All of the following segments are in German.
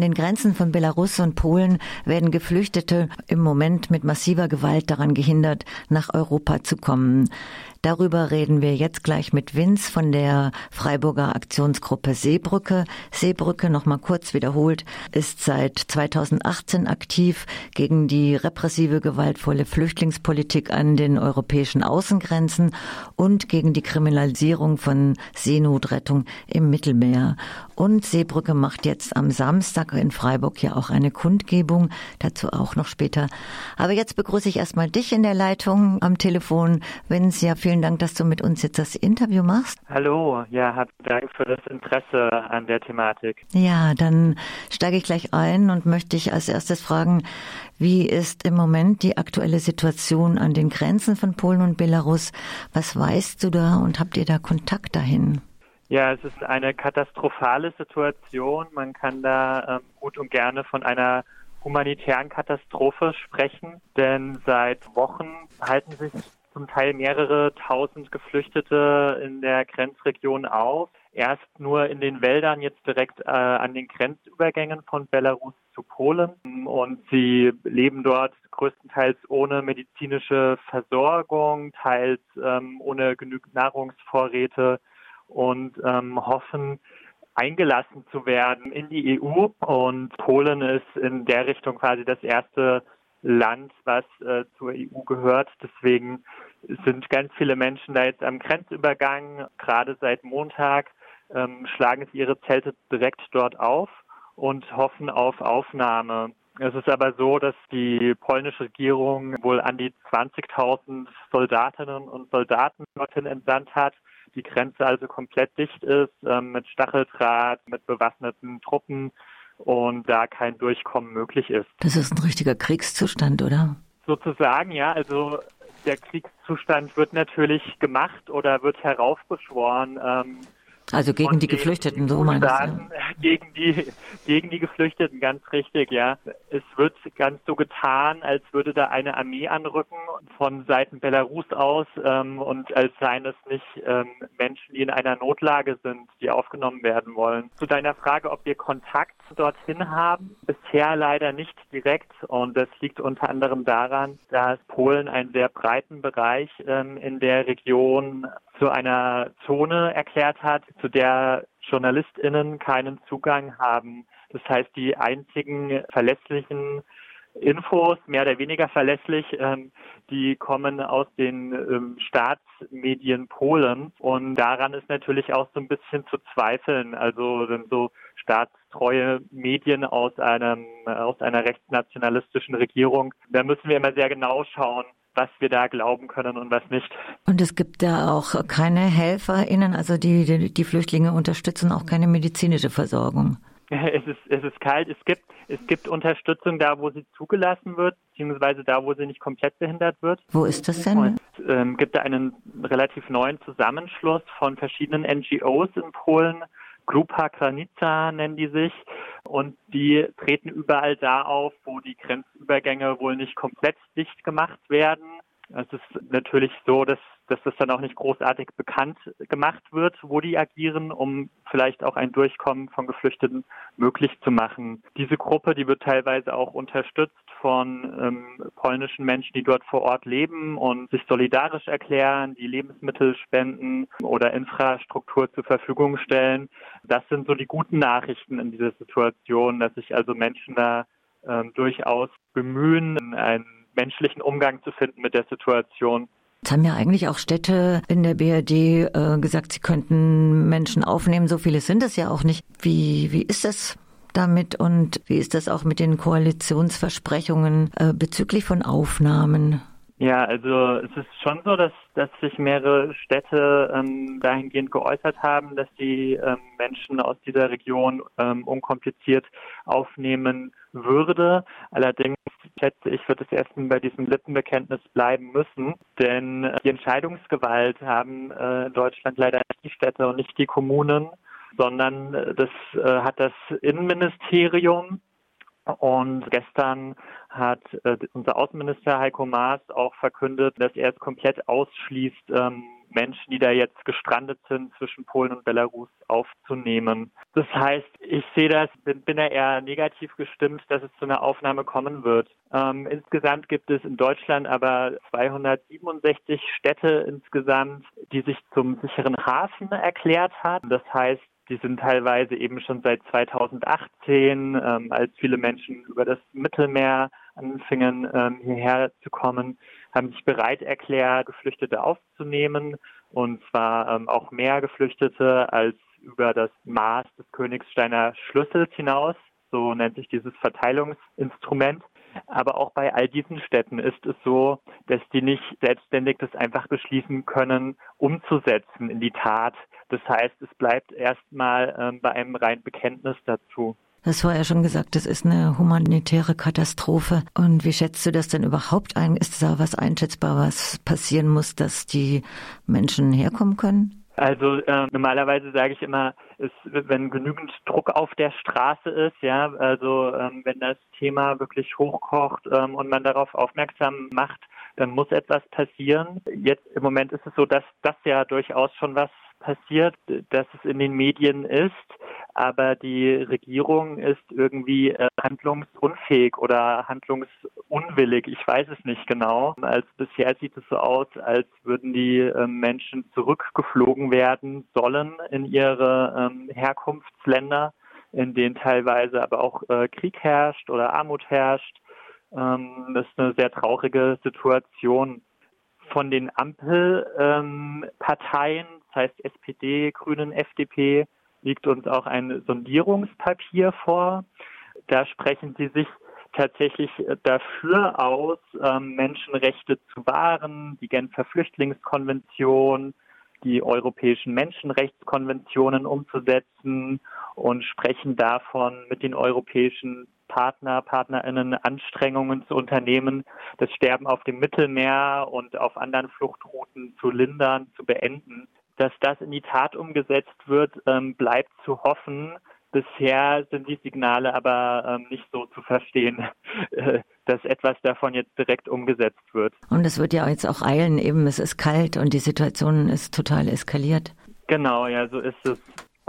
An den Grenzen von Belarus und Polen werden Geflüchtete im Moment mit massiver Gewalt daran gehindert, nach Europa zu kommen. Darüber reden wir jetzt gleich mit Vince von der Freiburger Aktionsgruppe Seebrücke. Seebrücke, nochmal kurz wiederholt, ist seit 2018 aktiv gegen die repressive, gewaltvolle Flüchtlingspolitik an den europäischen Außengrenzen und gegen die Kriminalisierung von Seenotrettung im Mittelmeer. Und Seebrücke macht jetzt am Samstag in Freiburg ja auch eine Kundgebung, dazu auch noch später. Aber jetzt begrüße ich erstmal dich in der Leitung am Telefon. Vince, ja, vielen Dank, dass du mit uns jetzt das Interview machst. Hallo, ja, hab Dank für das Interesse an der Thematik. Ja, dann steige ich gleich ein und möchte dich als erstes fragen, wie ist im Moment die aktuelle Situation an den Grenzen von Polen und Belarus? Was weißt du da und habt ihr da Kontakt dahin? Ja, es ist eine katastrophale Situation. Man kann da ähm, gut und gerne von einer humanitären Katastrophe sprechen, denn seit Wochen halten sich zum Teil mehrere tausend Geflüchtete in der Grenzregion auf. Erst nur in den Wäldern, jetzt direkt äh, an den Grenzübergängen von Belarus zu Polen. Und sie leben dort größtenteils ohne medizinische Versorgung, teils ähm, ohne genügend Nahrungsvorräte und ähm, hoffen, eingelassen zu werden in die EU. Und Polen ist in der Richtung quasi das erste Land, was äh, zur EU gehört. Deswegen sind ganz viele Menschen da jetzt am Grenzübergang. Gerade seit Montag ähm, schlagen sie ihre Zelte direkt dort auf und hoffen auf Aufnahme. Es ist aber so, dass die polnische Regierung wohl an die 20.000 Soldatinnen und Soldaten dorthin entsandt hat. Die Grenze also komplett dicht ist, ähm, mit Stacheldraht, mit bewaffneten Truppen und da kein Durchkommen möglich ist. Das ist ein richtiger Kriegszustand, oder? Sozusagen, ja. Also der Kriegszustand wird natürlich gemacht oder wird heraufbeschworen. Ähm, also gegen die Geflüchteten, so meinst du? Gegen die, gegen die Geflüchteten, ganz richtig, ja. Es wird ganz so getan, als würde da eine Armee anrücken von Seiten Belarus aus ähm, und als seien es nicht ähm, Menschen, die in einer Notlage sind, die aufgenommen werden wollen. Zu deiner Frage, ob wir Kontakt dorthin haben, bisher leider nicht direkt und das liegt unter anderem daran, dass Polen einen sehr breiten Bereich ähm, in der Region zu einer Zone erklärt hat, zu der JournalistInnen keinen Zugang haben. Das heißt, die einzigen verlässlichen Infos, mehr oder weniger verlässlich, ähm, die kommen aus den ähm, Staatsmedien Polen. Und daran ist natürlich auch so ein bisschen zu zweifeln. Also sind so staatstreue Medien aus einem, aus einer rechtsnationalistischen Regierung. Da müssen wir immer sehr genau schauen, was wir da glauben können und was nicht. Und es gibt da auch keine HelferInnen, also die, die, die Flüchtlinge unterstützen auch keine medizinische Versorgung. Es ist, es ist kalt. Es gibt, es gibt Unterstützung da, wo sie zugelassen wird, beziehungsweise da, wo sie nicht komplett behindert wird. Wo ist das denn? Und es ähm, gibt da einen relativ neuen Zusammenschluss von verschiedenen NGOs in Polen. Grupa Granica nennen die sich. Und die treten überall da auf, wo die Grenzübergänge wohl nicht komplett dicht gemacht werden. Es ist natürlich so, dass dass das dann auch nicht großartig bekannt gemacht wird, wo die agieren, um vielleicht auch ein Durchkommen von Geflüchteten möglich zu machen. Diese Gruppe, die wird teilweise auch unterstützt von ähm, polnischen Menschen, die dort vor Ort leben und sich solidarisch erklären, die Lebensmittel spenden oder Infrastruktur zur Verfügung stellen. Das sind so die guten Nachrichten in dieser Situation, dass sich also Menschen da ähm, durchaus bemühen, einen menschlichen Umgang zu finden mit der Situation. Jetzt haben ja eigentlich auch Städte in der BRD äh, gesagt, sie könnten Menschen aufnehmen. So viele sind es ja auch nicht. Wie, wie ist das damit und wie ist das auch mit den Koalitionsversprechungen äh, bezüglich von Aufnahmen? Ja, also es ist schon so, dass, dass sich mehrere Städte ähm, dahingehend geäußert haben, dass die ähm, Menschen aus dieser Region ähm, unkompliziert aufnehmen würde. Allerdings schätze ich, wird es erst bei diesem Lippenbekenntnis bleiben müssen, denn die Entscheidungsgewalt haben äh, in Deutschland leider nicht die Städte und nicht die Kommunen, sondern äh, das äh, hat das Innenministerium und gestern hat äh, unser Außenminister Heiko Maas auch verkündet, dass er es komplett ausschließt, ähm, Menschen, die da jetzt gestrandet sind zwischen Polen und Belarus, aufzunehmen. Das heißt, ich sehe das, bin, bin da eher negativ gestimmt, dass es zu einer Aufnahme kommen wird. Ähm, insgesamt gibt es in Deutschland aber 267 Städte insgesamt, die sich zum sicheren Hafen erklärt haben. Das heißt, die sind teilweise eben schon seit 2018, ähm, als viele Menschen über das Mittelmeer anfingen, ähm, hierher zu kommen, haben sich bereit erklärt, Geflüchtete aufzunehmen. Und zwar ähm, auch mehr Geflüchtete als über das Maß des Königsteiner Schlüssels hinaus. So nennt sich dieses Verteilungsinstrument. Aber auch bei all diesen Städten ist es so, dass die nicht selbstständig das einfach beschließen können, umzusetzen in die Tat, das heißt, es bleibt erstmal ähm, bei einem reinen Bekenntnis dazu. Das war ja schon gesagt, das ist eine humanitäre Katastrophe. Und wie schätzt du das denn überhaupt ein? Ist da was einschätzbar, was passieren muss, dass die Menschen herkommen können? Also äh, normalerweise sage ich immer, ist, wenn genügend Druck auf der Straße ist, ja, also ähm, wenn das Thema wirklich hochkocht ähm, und man darauf aufmerksam macht, dann muss etwas passieren. Jetzt im Moment ist es so, dass das ja durchaus schon was passiert, dass es in den Medien ist, aber die Regierung ist irgendwie äh, handlungsunfähig oder handlungsunwillig. Ich weiß es nicht genau. Als bisher sieht es so aus, als würden die äh, Menschen zurückgeflogen werden sollen in ihre ähm, Herkunftsländer, in denen teilweise aber auch äh, Krieg herrscht oder Armut herrscht. Ähm, das ist eine sehr traurige Situation von den Ampelparteien, ähm, das heißt SPD, Grünen, FDP, liegt uns auch ein Sondierungspapier vor. Da sprechen sie sich tatsächlich dafür aus, ähm, Menschenrechte zu wahren, die Genfer Flüchtlingskonvention, die europäischen Menschenrechtskonventionen umzusetzen und sprechen davon, mit den europäischen Partner, Partnerinnen Anstrengungen zu unternehmen, das Sterben auf dem Mittelmeer und auf anderen Fluchtrouten zu lindern, zu beenden. Dass das in die Tat umgesetzt wird, ähm, bleibt zu hoffen. Bisher sind die Signale aber ähm, nicht so zu verstehen, äh, dass etwas davon jetzt direkt umgesetzt wird. Und es wird ja jetzt auch eilen, eben es ist kalt und die Situation ist total eskaliert. Genau, ja, so ist es.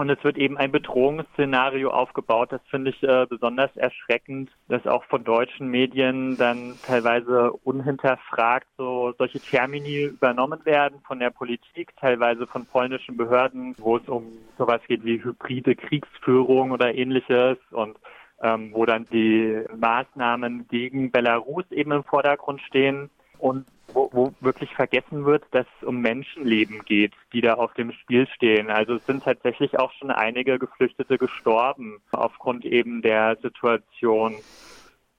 Und es wird eben ein Bedrohungsszenario aufgebaut. Das finde ich äh, besonders erschreckend, dass auch von deutschen Medien dann teilweise unhinterfragt so solche Termini übernommen werden von der Politik, teilweise von polnischen Behörden, wo es um sowas geht wie hybride Kriegsführung oder ähnliches und ähm, wo dann die Maßnahmen gegen Belarus eben im Vordergrund stehen. Und wo, wo wirklich vergessen wird, dass es um Menschenleben geht, die da auf dem Spiel stehen. Also es sind tatsächlich auch schon einige Geflüchtete gestorben aufgrund eben der Situation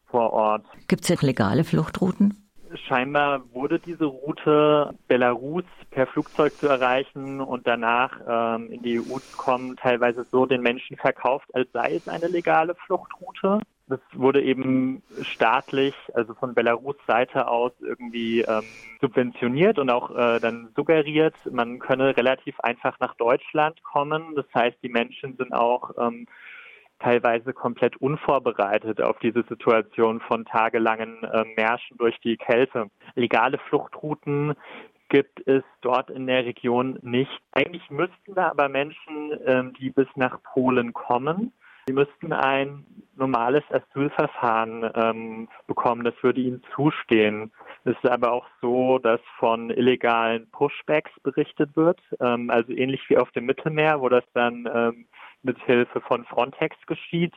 vor Ort. Gibt es jetzt legale Fluchtrouten? Scheinbar wurde diese Route Belarus per Flugzeug zu erreichen und danach ähm, in die EU zu kommen, teilweise so den Menschen verkauft, als sei es eine legale Fluchtroute. Das wurde eben staatlich, also von Belarus Seite aus irgendwie ähm, subventioniert und auch äh, dann suggeriert, man könne relativ einfach nach Deutschland kommen. Das heißt, die Menschen sind auch ähm, teilweise komplett unvorbereitet auf diese Situation von tagelangen äh, Märschen durch die Kälte. Legale Fluchtrouten gibt es dort in der Region nicht. Eigentlich müssten da aber Menschen, ähm, die bis nach Polen kommen, Sie müssten ein normales Asylverfahren ähm, bekommen. Das würde ihnen zustehen. Es ist aber auch so, dass von illegalen Pushbacks berichtet wird, ähm, also ähnlich wie auf dem Mittelmeer, wo das dann ähm, mit Hilfe von Frontex geschieht,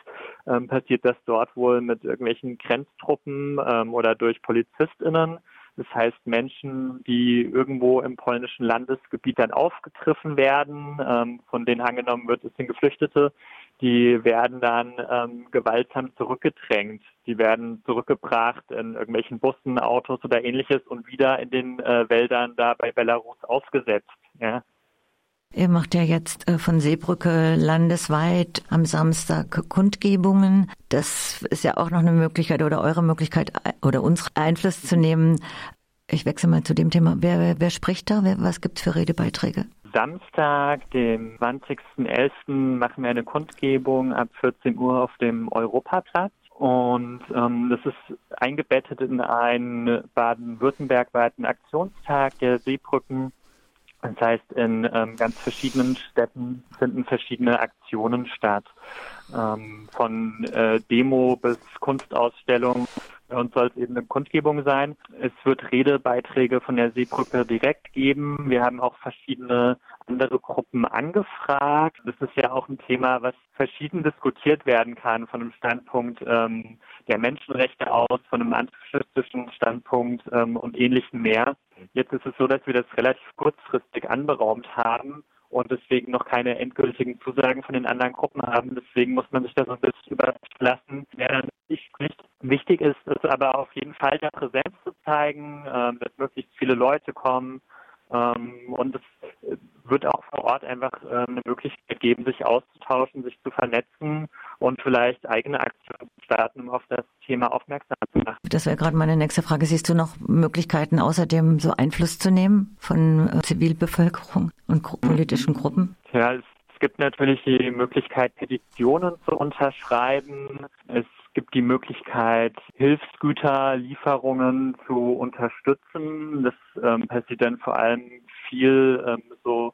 ähm, passiert das dort wohl mit irgendwelchen Grenztruppen ähm, oder durch PolizistInnen. Das heißt, Menschen, die irgendwo im polnischen Landesgebiet dann aufgegriffen werden, ähm, von denen angenommen wird, es sind Geflüchtete, die werden dann ähm, gewaltsam zurückgedrängt. Die werden zurückgebracht in irgendwelchen Bussen, Autos oder ähnliches und wieder in den äh, Wäldern da bei Belarus ausgesetzt. Ja. Ihr macht ja jetzt äh, von Seebrücke landesweit am Samstag Kundgebungen. Das ist ja auch noch eine Möglichkeit oder eure Möglichkeit äh, oder uns Einfluss zu nehmen. Ich wechsle mal zu dem Thema. Wer, wer spricht da? Wer, was gibt's für Redebeiträge? Samstag, dem 20.11., machen wir eine Kundgebung ab 14 Uhr auf dem Europaplatz. Und ähm, das ist eingebettet in einen baden-württemberg-weiten Aktionstag der Seebrücken Das heißt, in ähm, ganz verschiedenen Städten finden verschiedene Aktionen statt. Ähm, von äh, Demo bis Kunstausstellung. Bei uns soll es eben eine Kundgebung sein. Es wird Redebeiträge von der Seebrücke direkt geben. Wir haben auch verschiedene andere Gruppen angefragt. Das ist ja auch ein Thema, was verschieden diskutiert werden kann von einem Standpunkt ähm, der Menschenrechte aus, von einem antifaschistischen Standpunkt ähm, und ähnlichem mehr. Jetzt ist es so, dass wir das relativ kurzfristig anberaumt haben und deswegen noch keine endgültigen Zusagen von den anderen Gruppen haben. Deswegen muss man sich da so ein bisschen überlassen, wer dann nicht spricht. Wichtig ist es aber auf jeden Fall, da Präsenz zu zeigen, ähm, dass möglichst viele Leute kommen. Ähm, und es wird auch vor Ort einfach äh, eine Möglichkeit geben, sich auszutauschen, sich zu vernetzen und vielleicht eigene Aktionen starten, um auf das Thema aufmerksam zu machen. Das wäre gerade meine nächste Frage. Siehst du noch Möglichkeiten, außerdem so Einfluss zu nehmen von äh, Zivilbevölkerung und gru politischen Gruppen? Ja, es, gibt natürlich die Möglichkeit, Petitionen zu unterschreiben. Es gibt die Möglichkeit, Hilfsgüterlieferungen zu unterstützen. Das ähm, passiert dann vor allem viel ähm, so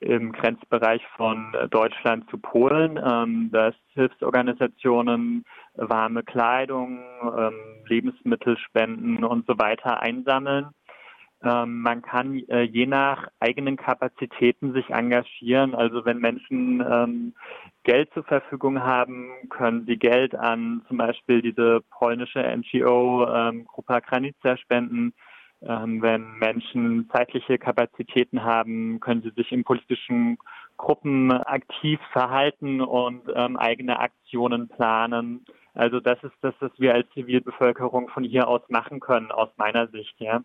im Grenzbereich von Deutschland zu Polen, ähm, dass Hilfsorganisationen warme Kleidung, ähm, Lebensmittel spenden und so weiter einsammeln. Ähm, man kann äh, je nach eigenen Kapazitäten sich engagieren. Also wenn Menschen ähm, Geld zur Verfügung haben, können sie Geld an zum Beispiel diese polnische NGO ähm, Grupa Granica spenden. Ähm, wenn Menschen zeitliche Kapazitäten haben, können sie sich in politischen Gruppen aktiv verhalten und ähm, eigene Aktionen planen. Also das ist das, was wir als Zivilbevölkerung von hier aus machen können, aus meiner Sicht, ja.